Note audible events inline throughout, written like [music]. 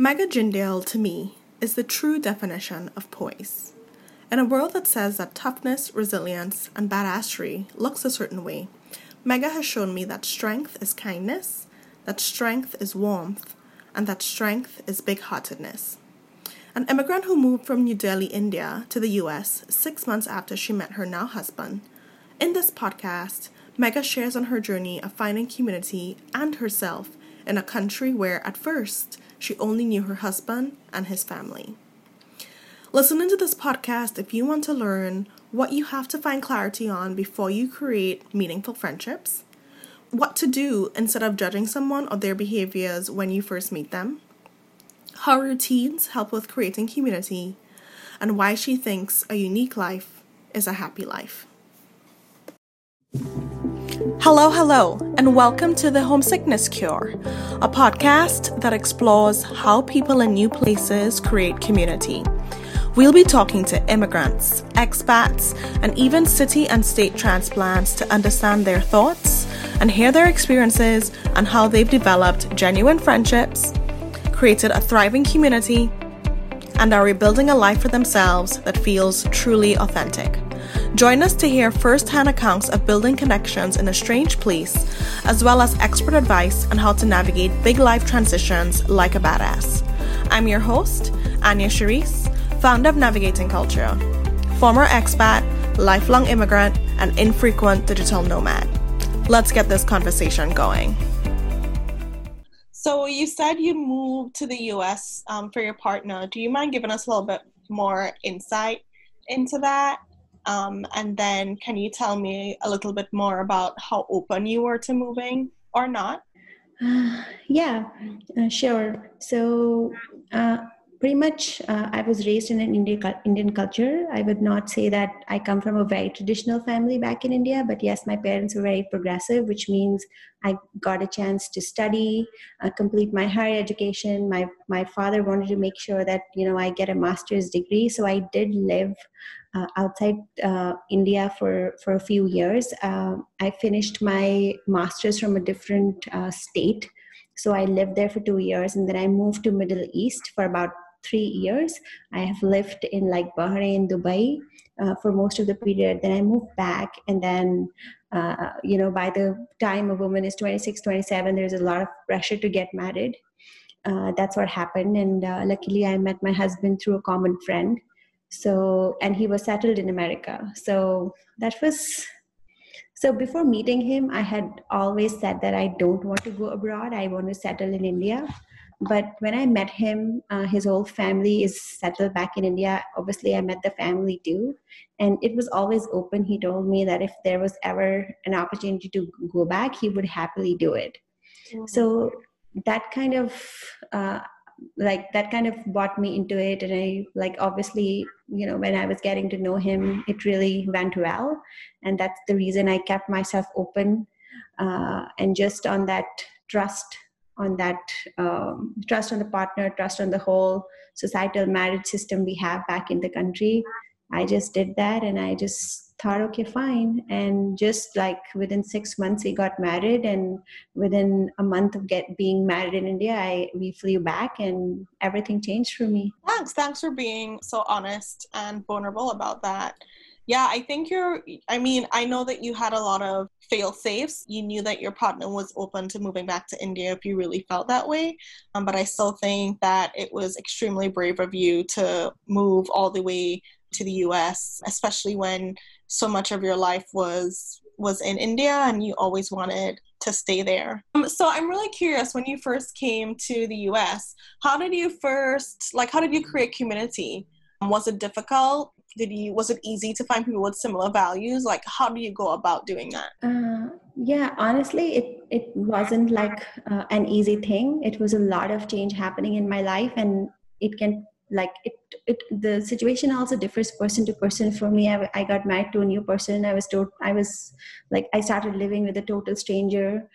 Megha Jindal, to me, is the true definition of poise. In a world that says that toughness, resilience, and badassery looks a certain way, Megha has shown me that strength is kindness, that strength is warmth, and that strength is big heartedness. An immigrant who moved from New Delhi, India to the US six months after she met her now husband. In this podcast, Megha shares on her journey of finding community and herself in a country where, at first, she only knew her husband and his family. Listen into this podcast if you want to learn what you have to find clarity on before you create meaningful friendships, what to do instead of judging someone or their behaviors when you first meet them, how routines help with creating community, and why she thinks a unique life is a happy life. Hello, hello, and welcome to the Homesickness Cure, a podcast that explores how people in new places create community. We'll be talking to immigrants, expats, and even city and state transplants to understand their thoughts and hear their experiences and how they've developed genuine friendships, created a thriving community, and are rebuilding a life for themselves that feels truly authentic. Join us to hear first hand accounts of building connections in a strange place, as well as expert advice on how to navigate big life transitions like a badass. I'm your host, Anya Charisse, founder of Navigating Culture, former expat, lifelong immigrant, and infrequent digital nomad. Let's get this conversation going. So, you said you moved to the US um, for your partner. Do you mind giving us a little bit more insight into that? Um, and then, can you tell me a little bit more about how open you were to moving or not? Uh, [sighs] yeah, uh, sure. So, uh, pretty much, uh, I was raised in an Indian Indian culture. I would not say that I come from a very traditional family back in India, but yes, my parents were very progressive, which means I got a chance to study, uh, complete my higher education. My my father wanted to make sure that you know I get a master's degree, so I did live uh, outside uh, India for, for a few years. Uh, I finished my master's from a different uh, state. So I lived there for two years and then I moved to Middle East for about three years. I have lived in like Bahrain, Dubai uh, for most of the period. Then I moved back and then uh, you know by the time a woman is 26 27 there's a lot of pressure to get married that's what happened and luckily i met my husband through a common friend so and he was settled in america. So that was so before meeting him i had always said that i don't want to go abroad. I want to settle in india. But when i met him uh, his whole family is settled back in india. Obviously i met the family too. And it was always open. He told me that if there was ever an opportunity to go back he would happily do it. Mm-hmm. so that kind of uh, like that kind of brought me into it. And i like obviously you know when i was getting to know him it really went well. And that's the reason i kept myself open uh, and just on that trust on that um, trust on the partner trust on the whole societal marriage system we have back in the country i just did that and i just thought okay fine. And just like within six months we got married and within a month of get being married in india i we flew back and everything changed for me. Thanks. Thanks for being so honest and vulnerable about that. Yeah i think you're i mean i know that you had a lot of fail safes. You knew that your partner was open to moving back to india if you really felt that way. Um, but i still think that it was extremely brave of you to move all the way to the us especially when so much of your life was was in India and you always wanted to stay there. Um, so I'm really curious when you first came to the US, how did you first like how did you create community? Was it difficult? Did you was it easy to find people with similar values? Like how do you go about doing that? Uh, yeah, honestly, it it wasn't like uh, an easy thing. It was a lot of change happening in my life and it can like it, it the situation also differs person to person. For me I, I got married to a new person. I was told i was like i started living with a total stranger.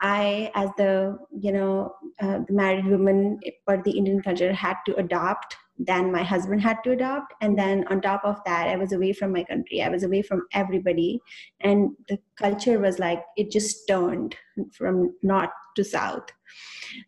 I as the you know uh, the married woman for the indian culture had to adopt then my husband had to adopt. And then on top of that i was away from my country. I was away from everybody. And the culture was like it just turned from not to south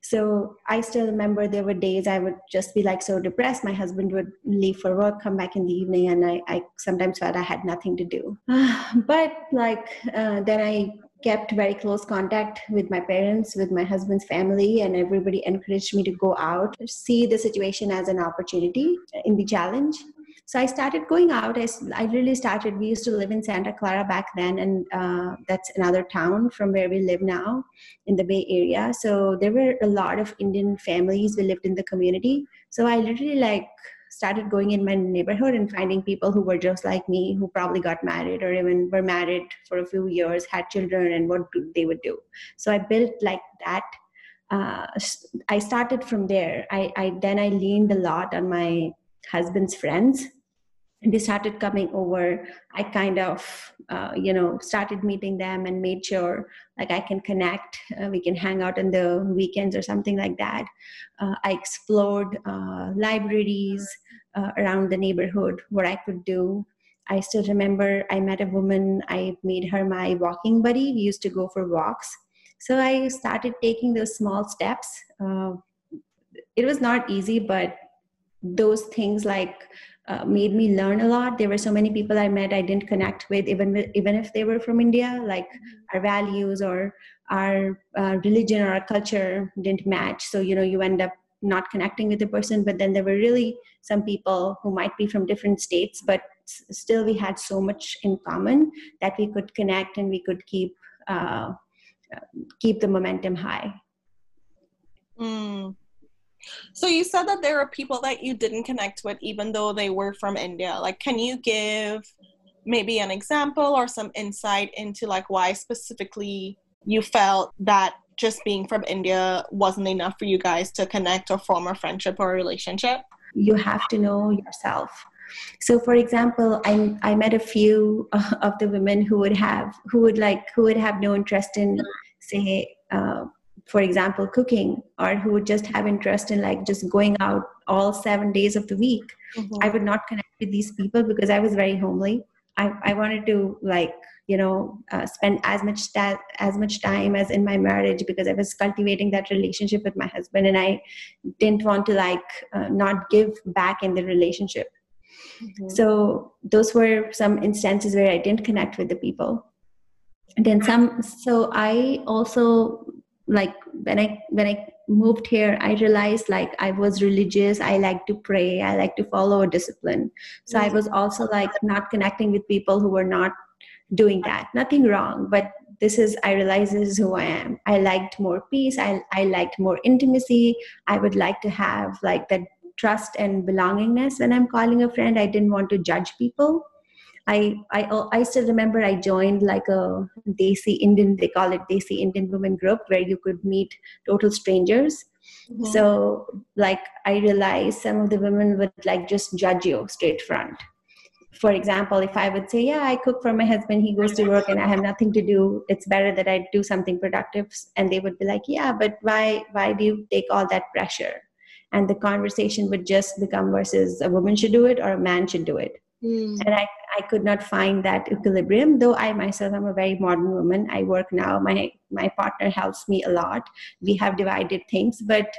so I still remember there were days I would just be like so depressed. My husband would leave for work, come back in the evening, and I, I sometimes felt I had nothing to do. [sighs] but like uh, then I kept very close contact with my parents, with my husband's family, and everybody encouraged me to go out, see the situation as an opportunity in the challenge so i started going out. I, I really started we used to live in santa clara back then and uh, that's another town from where we live now in the bay area. So there were a lot of indian families we lived in the community. So i literally like started going in my neighborhood and finding people who were just like me who probably got married or even were married for a few years had children and what they would do. So i built like that uh, i started from there. I, I then i leaned a lot on my husband's friends. And they started coming over. I kind of uh, you know started meeting them and made sure like i can connect uh, we can hang out on the weekends or something like that. Uh, i explored uh, libraries uh, around the neighborhood what i could do. I still remember i met a woman i made her my walking buddy. We used to go for walks. So i started taking those small steps. Uh, it was not easy but those things like uh, made me learn a lot. There were so many people I met I didn't connect with, even with, even if they were from India. Like our values or our uh, religion or our culture didn't match. So you know, you end up not connecting with the person. But then there were really some people who might be from different states, but still we had so much in common that we could connect and we could keep uh, keep the momentum high. Mm. So you said that there are people that you didn't connect with even though they were from India. Like can you give maybe an example or some insight into like why specifically you felt that just being from India wasn't enough for you guys to connect or form a friendship or a relationship? You have to know yourself. So, for example, I I met a few [laughs] of the women who would have who would like who would have no interest in say uh, for example cooking or who would just have interest in like just going out all seven days of the week mm-hmm. i would not connect with these people because i was very homely i, I wanted to like you know uh, spend as much ta- as much time as in my marriage because i was cultivating that relationship with my husband and i didn't want to like uh, not give back in the relationship mm-hmm. so those were some instances where i didn't connect with the people and then some so i also like when i when i moved here i realized like i was religious. I like to pray. I like to follow a discipline. So i mm-hmm. was also like not connecting with people who were not doing that. Nothing wrong but this is i realize this is who i am. I liked more peace. I, I liked more intimacy. I would like to have like that trust and belongingness when i'm calling a friend. I didn't want to judge people I, I I still remember I joined like a Desi Indian they call it Desi Indian women group where you could meet total strangers. Mm-hmm. So like I realized some of the women would like just judge you straight front. For example, if I would say, "Yeah, I cook for my husband. He goes to work, and I have nothing to do. It's better that I do something productive." And they would be like, "Yeah, but why? Why do you take all that pressure?" And the conversation would just become versus a woman should do it or a man should do it. Mm. And I, I could not find that equilibrium, though I myself am a very modern woman. I work now. My my partner helps me a lot. We have divided things, but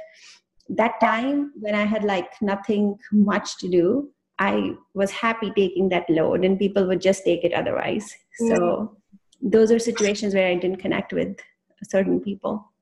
that time when I had like nothing much to do, I was happy taking that load, and people would just take it otherwise. Mm. So those are situations where I didn't connect with certain people.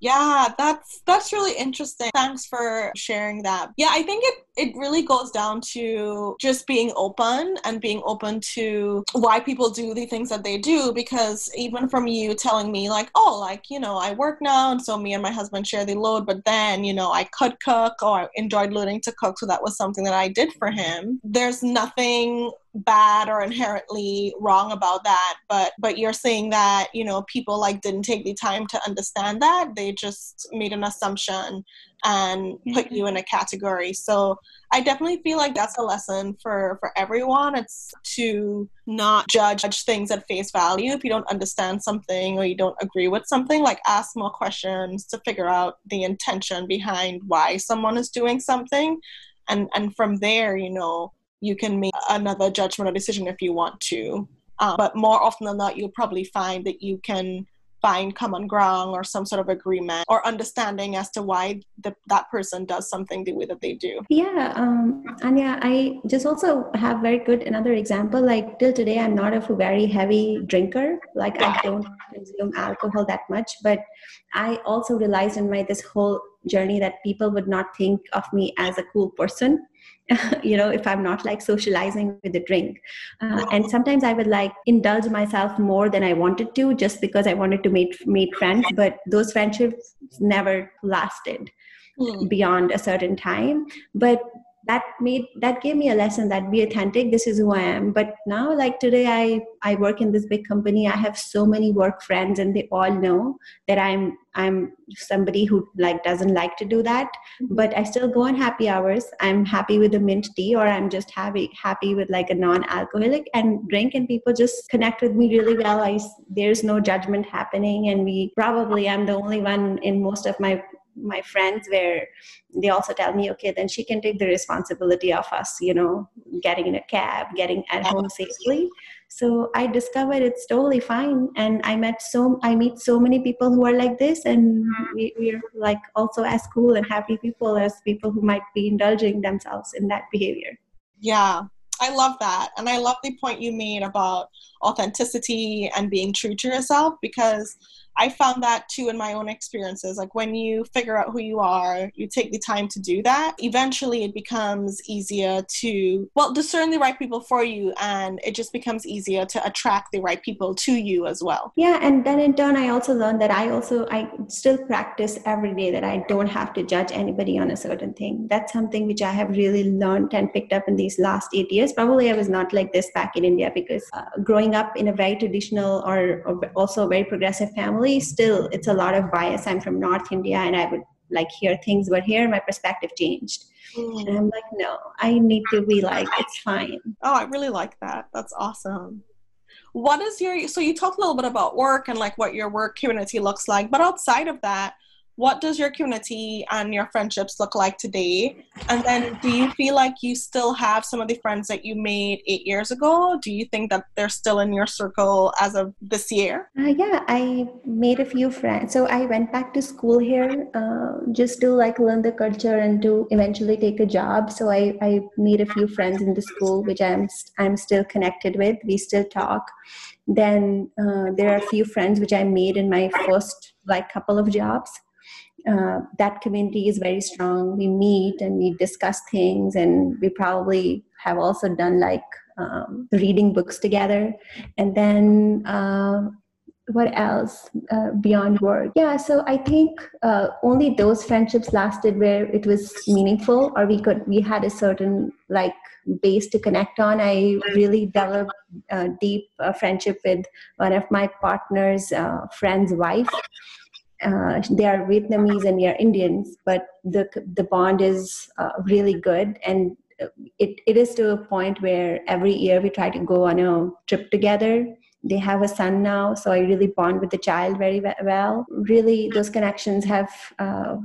Yeah, that's that's really interesting. Thanks for sharing that. Yeah, I think it it really goes down to just being open and being open to why people do the things that they do because even from you telling me like, oh, like, you know, I work now and so me and my husband share the load, but then, you know, I could cook or I enjoyed learning to cook, so that was something that I did for him. There's nothing bad or inherently wrong about that but but you're saying that you know people like didn't take the time to understand that. They just made an assumption and put mm-hmm. you in a category. So i definitely feel like that's a lesson for for everyone. It's to not judge things at face value. If you don't understand something or you don't agree with something like ask more questions to figure out the intention behind why someone is doing something. And and from there you know you can make another judgment or decision if you want to. Um, but more often than not, you'll probably find that you can find common ground or some sort of agreement or understanding as to why the, that person does something the way that they do. Yeah, um, and yeah, I just also have very good another example. Like till today, I'm not a very heavy drinker. Like I don't consume alcohol that much, but I also realized in my this whole journey that people would not think of me as a cool person [laughs] you know if i'm not like socializing with a drink. Uh, and sometimes i would like indulge myself more than i wanted to just because i wanted to meet meet friends but those friendships never lasted mm. beyond a certain time. But that made that gave me a lesson that be authentic this is who i am. But now like today i i work in this big company. I have so many work friends and they all know that i'm i'm somebody who like doesn't like to do that. Mm-hmm. but i still go on happy hours. I'm happy with a mint tea or i'm just happy happy with like a non-alcoholic. And drink and people just connect with me really well. I there's no judgment happening and we probably i'm the only one in most of my my friends where they also tell me okay then she can take the responsibility of us you know getting in a cab getting at home safely. So i discovered it's totally fine and i met so i meet so many people who are like this and mm-hmm. we, we're like also as cool and happy people as people who might be indulging themselves in that behavior. Yeah. I love that. And I love the point you made about authenticity and being true to yourself because I found that too in my own experiences. Like when you figure out who you are, you take the time to do that, eventually it becomes easier to, well, discern the right people for you and it just becomes easier to attract the right people to you as well. Yeah. And then in turn, I also learned that I also, I still practice every day that I don't have to judge anybody on a certain thing. That's something which I have really learned and picked up in these last eight years. Probably I was not like this back in India because uh, growing up in a very traditional or, or also very progressive family, still it's a lot of bias. I'm from north india and i would like hear things but here my perspective changed. Mm. and i'm like no i need to be like it's fine. Oh i really like that. That's awesome. What is your so you talked a little bit about work and like what your work community looks like but outside of that what does your community and your friendships look like today? And then do you feel like you still have some of the friends that you made eight years ago? Do you think that they're still in your circle as of this year? Uh, yeah, I made a few friends. So I went back to school here uh, just to like learn the culture and to eventually take a job. So I, I made a few friends in the school, which I'm, I'm still connected with. We still talk. Then uh, there are a few friends which I made in my first like couple of jobs uh, that community is very strong. We meet and we discuss things, and we probably have also done like um, reading books together. And then uh, what else uh, beyond work? Yeah, so I think uh, only those friendships lasted where it was meaningful, or we could we had a certain like base to connect on. I really developed a deep uh, friendship with one of my partner's uh, friend's wife uh, they are Vietnamese and we are Indians, but the the bond is uh, really good, and it, it is to a point where every year we try to go on a trip together. They have a son now, so I really bond with the child very well. Really, those connections have uh,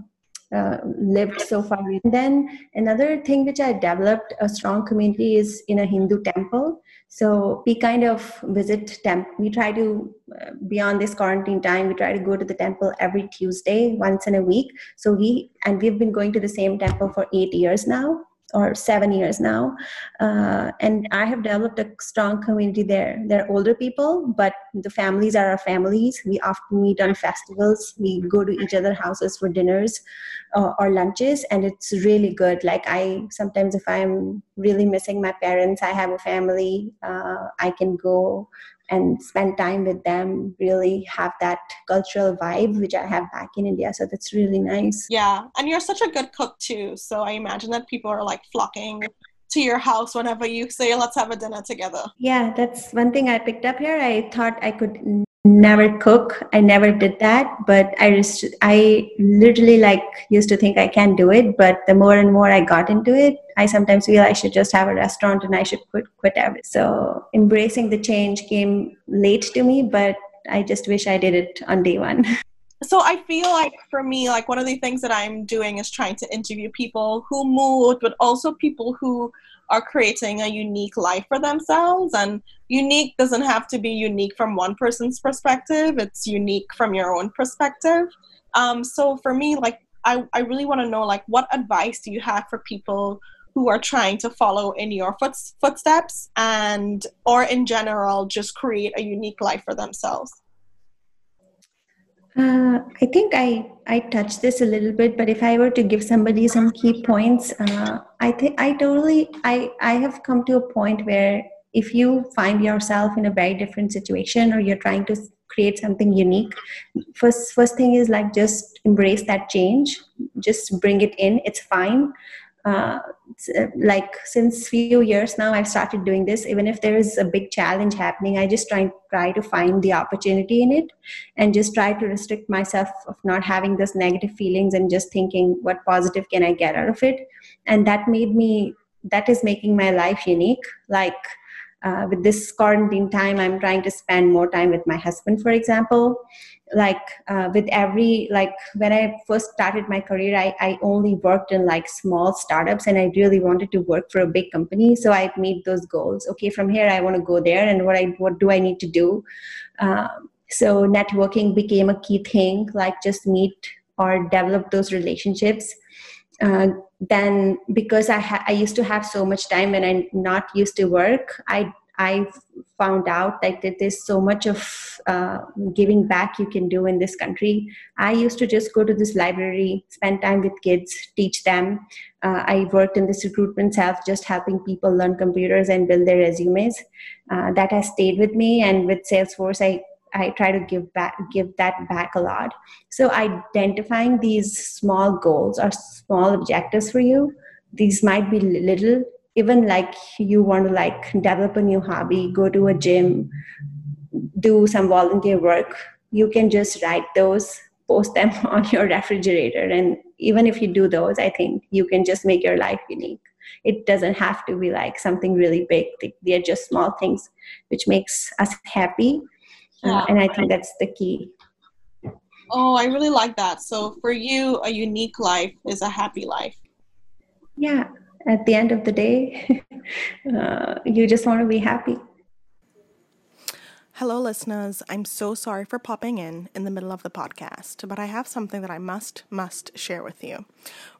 uh, lived so far. And then another thing which I developed a strong community is in a Hindu temple. So we kind of visit temp. We try to uh, beyond this quarantine time. We try to go to the temple every Tuesday, once in a week. So we and we've been going to the same temple for eight years now or seven years now. Uh, and I have developed a strong community there. They're older people, but the families are our families. We often meet on festivals. We go to each other's houses for dinners uh, or lunches, and it's really good. Like I sometimes, if I'm really missing my parents, I have a family. Uh, I can go and spend time with them really have that cultural vibe which i have back in india. So that's really nice. Yeah and you're such a good cook too. So i imagine that people are like flocking to your house whenever you say let's have a dinner together. Yeah that's one thing i picked up here. I thought i could never cook. I never did that but i just i literally like used to think i can do it but the more and more i got into it i sometimes feel i should just have a restaurant and i should quit quit everything so embracing the change came late to me but i just wish i did it on day one. [laughs] So i feel like for me like one of the things that i'm doing is trying to interview people who moved but also people who are creating a unique life for themselves. And unique doesn't have to be unique from one person's perspective, it's unique from your own perspective. Um, so for me, like, I, I really want to know, like, what advice do you have for people who are trying to follow in your foot, footsteps and, or in general, just create a unique life for themselves? Uh, I think I I touched this a little bit, but if I were to give somebody some key points, uh, I think I totally I I have come to a point where if you find yourself in a very different situation or you're trying to create something unique, first first thing is like just embrace that change, just bring it in. It's fine uh, like since few years now i've started doing this. Even if there is a big challenge happening i just try try to find the opportunity in it and just try to restrict myself of not having those negative feelings and just thinking what positive can i get out of it. And that made me that is making my life unique. Like uh, with this quarantine time i'm trying to spend more time with my husband for example. Like uh, with every like when i first started my career I, I only worked in like small startups and i really wanted to work for a big company. So i made those goals. Okay from here i want to go there and what i what do i need to do? Um, so networking became a key thing like just meet or develop those relationships. Uh, then because I, ha- I used to have so much time when i'm not used to work i I found out like that there's so much of uh, giving back you can do in this country. I used to just go to this library, spend time with kids, teach them. Uh, I worked in this recruitment self, just helping people learn computers and build their resumes. Uh, that has stayed with me, and with Salesforce, I I try to give back, give that back a lot. So identifying these small goals or small objectives for you, these might be little even like you want to like develop a new hobby go to a gym do some volunteer work you can just write those post them [laughs] on your refrigerator. And even if you do those i think you can just make your life unique. It doesn't have to be like something really big. They're just small things which makes us happy yeah. uh, and i think that's the key oh i really like that so for you a unique life is a happy life yeah at the end of the day, [laughs] uh, you just want to be happy. Hello, listeners. I'm so sorry for popping in in the middle of the podcast, but I have something that I must, must share with you.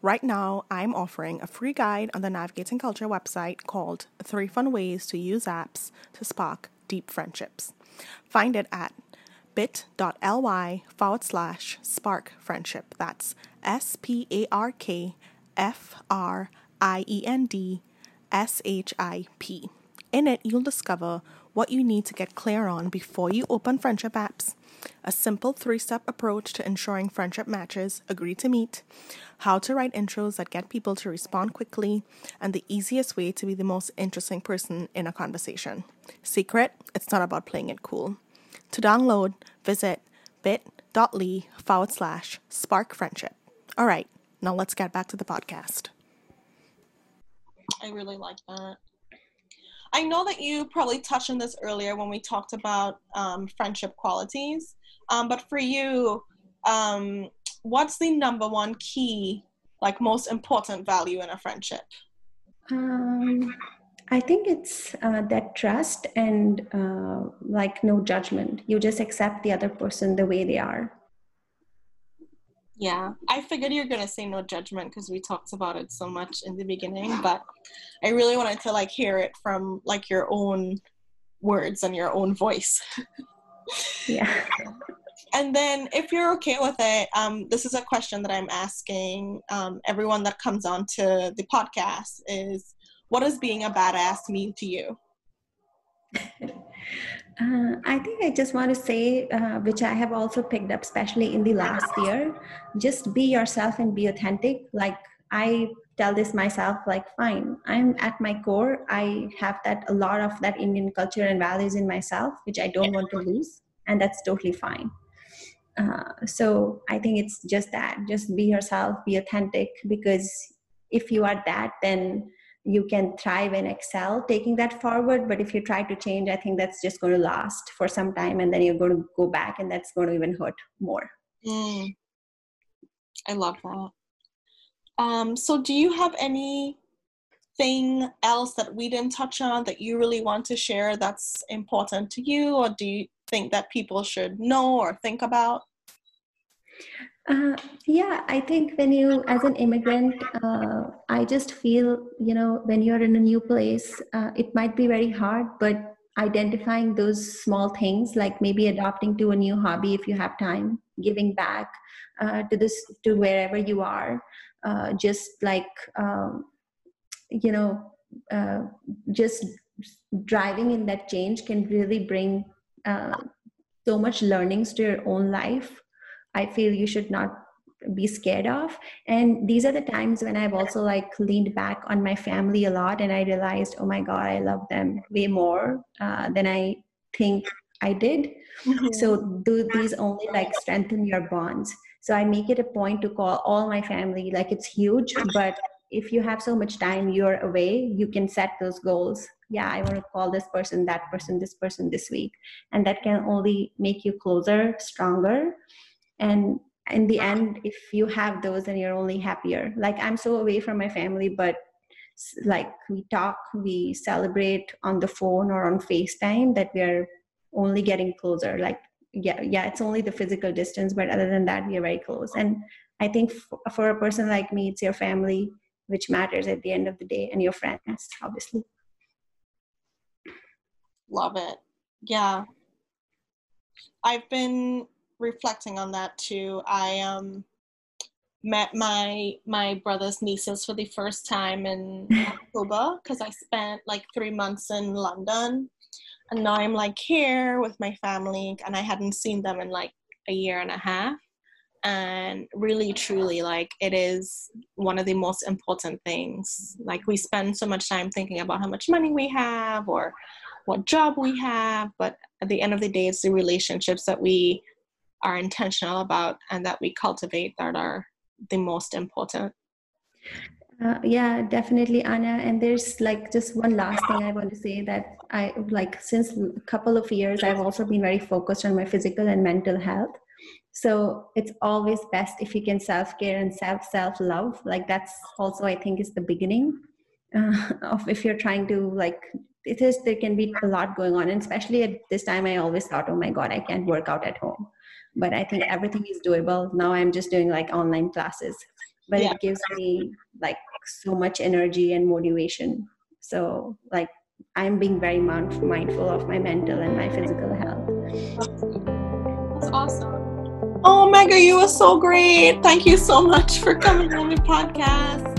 Right now, I'm offering a free guide on the Navigating Culture website called Three Fun Ways to Use Apps to Spark Deep Friendships. Find it at bit.ly forward slash spark friendship. That's S P A R K F R I E N D S H I P. In it, you'll discover what you need to get clear on before you open friendship apps, a simple three step approach to ensuring friendship matches agree to meet, how to write intros that get people to respond quickly, and the easiest way to be the most interesting person in a conversation. Secret, it's not about playing it cool. To download, visit bit.ly forward slash spark friendship. All right, now let's get back to the podcast. I really like that. I know that you probably touched on this earlier when we talked about um, friendship qualities, um, but for you, um, what's the number one key, like most important value in a friendship? Um, I think it's uh, that trust and uh, like no judgment. You just accept the other person the way they are. Yeah, I figured you're gonna say no judgment because we talked about it so much in the beginning, but I really wanted to like hear it from like your own words and your own voice. yeah. [laughs] And then, if you're okay with it, um, this is a question that I'm asking um, everyone that comes on to the podcast: is what does being a badass mean to you? Uh, I think I just want to say, uh, which I have also picked up, especially in the last year, just be yourself and be authentic. Like I tell this myself, like, fine, I'm at my core. I have that a lot of that Indian culture and values in myself, which I don't want to lose, and that's totally fine. Uh, so I think it's just that, just be yourself, be authentic, because if you are that, then you can thrive and excel taking that forward but if you try to change i think that's just going to last for some time and then you're going to go back and that's going to even hurt more mm. i love that um, so do you have any anything else that we didn't touch on that you really want to share that's important to you, or do you think that people should know or think about? Uh, yeah, I think when you, as an immigrant, uh, I just feel, you know, when you're in a new place, uh, it might be very hard, but identifying those small things, like maybe adopting to a new hobby if you have time, giving back uh, to this, to wherever you are, uh, just like, um, you know, uh, just driving in that change can really bring so much learnings to your own life I feel you should not be scared of. And these are the times when i've also like leaned back on my family a lot and i realized oh my god i love them way more uh, than i think i did. Mm-hmm. so do these only like strengthen your bonds. So i make it a point to call all my family like it's huge but if you have so much time you're away you can set those goals. Yeah i want to call this person that person this person this week. And that can only make you closer stronger and in the end if you have those then you're only happier. Like i'm so away from my family but like we talk we celebrate on the phone or on facetime that we're only getting closer. Like yeah yeah it's only the physical distance but other than that we are very close. And i think for, for a person like me it's your family which matters at the end of the day and your friends obviously. Love it. Yeah. I've been reflecting on that too. I um met my my brother's nieces for the first time in [laughs] October because I spent like three months in London, and now I'm like here with my family, and I hadn't seen them in like a year and a half. And really, truly, like it is one of the most important things. Like we spend so much time thinking about how much money we have or what job we have, but at the end of the day, it's the relationships that we are intentional about and that we cultivate that are the most important. Uh, yeah, definitely, Anna. And there's like just one last thing I want to say that I like since a couple of years, I've also been very focused on my physical and mental health. So it's always best if you can self care and self self love. Like that's also I think is the beginning uh, [laughs] of if you're trying to like it is there can be a lot going on, and especially at this time, I always thought, oh my god, I can't work out at home but i think everything is doable. Now i'm just doing like online classes. But yeah. it gives me like so much energy and motivation. So like i'm being very mindful of my mental and my physical health. That's awesome. Oh Megha you were so great. Thank you so much for coming on the podcast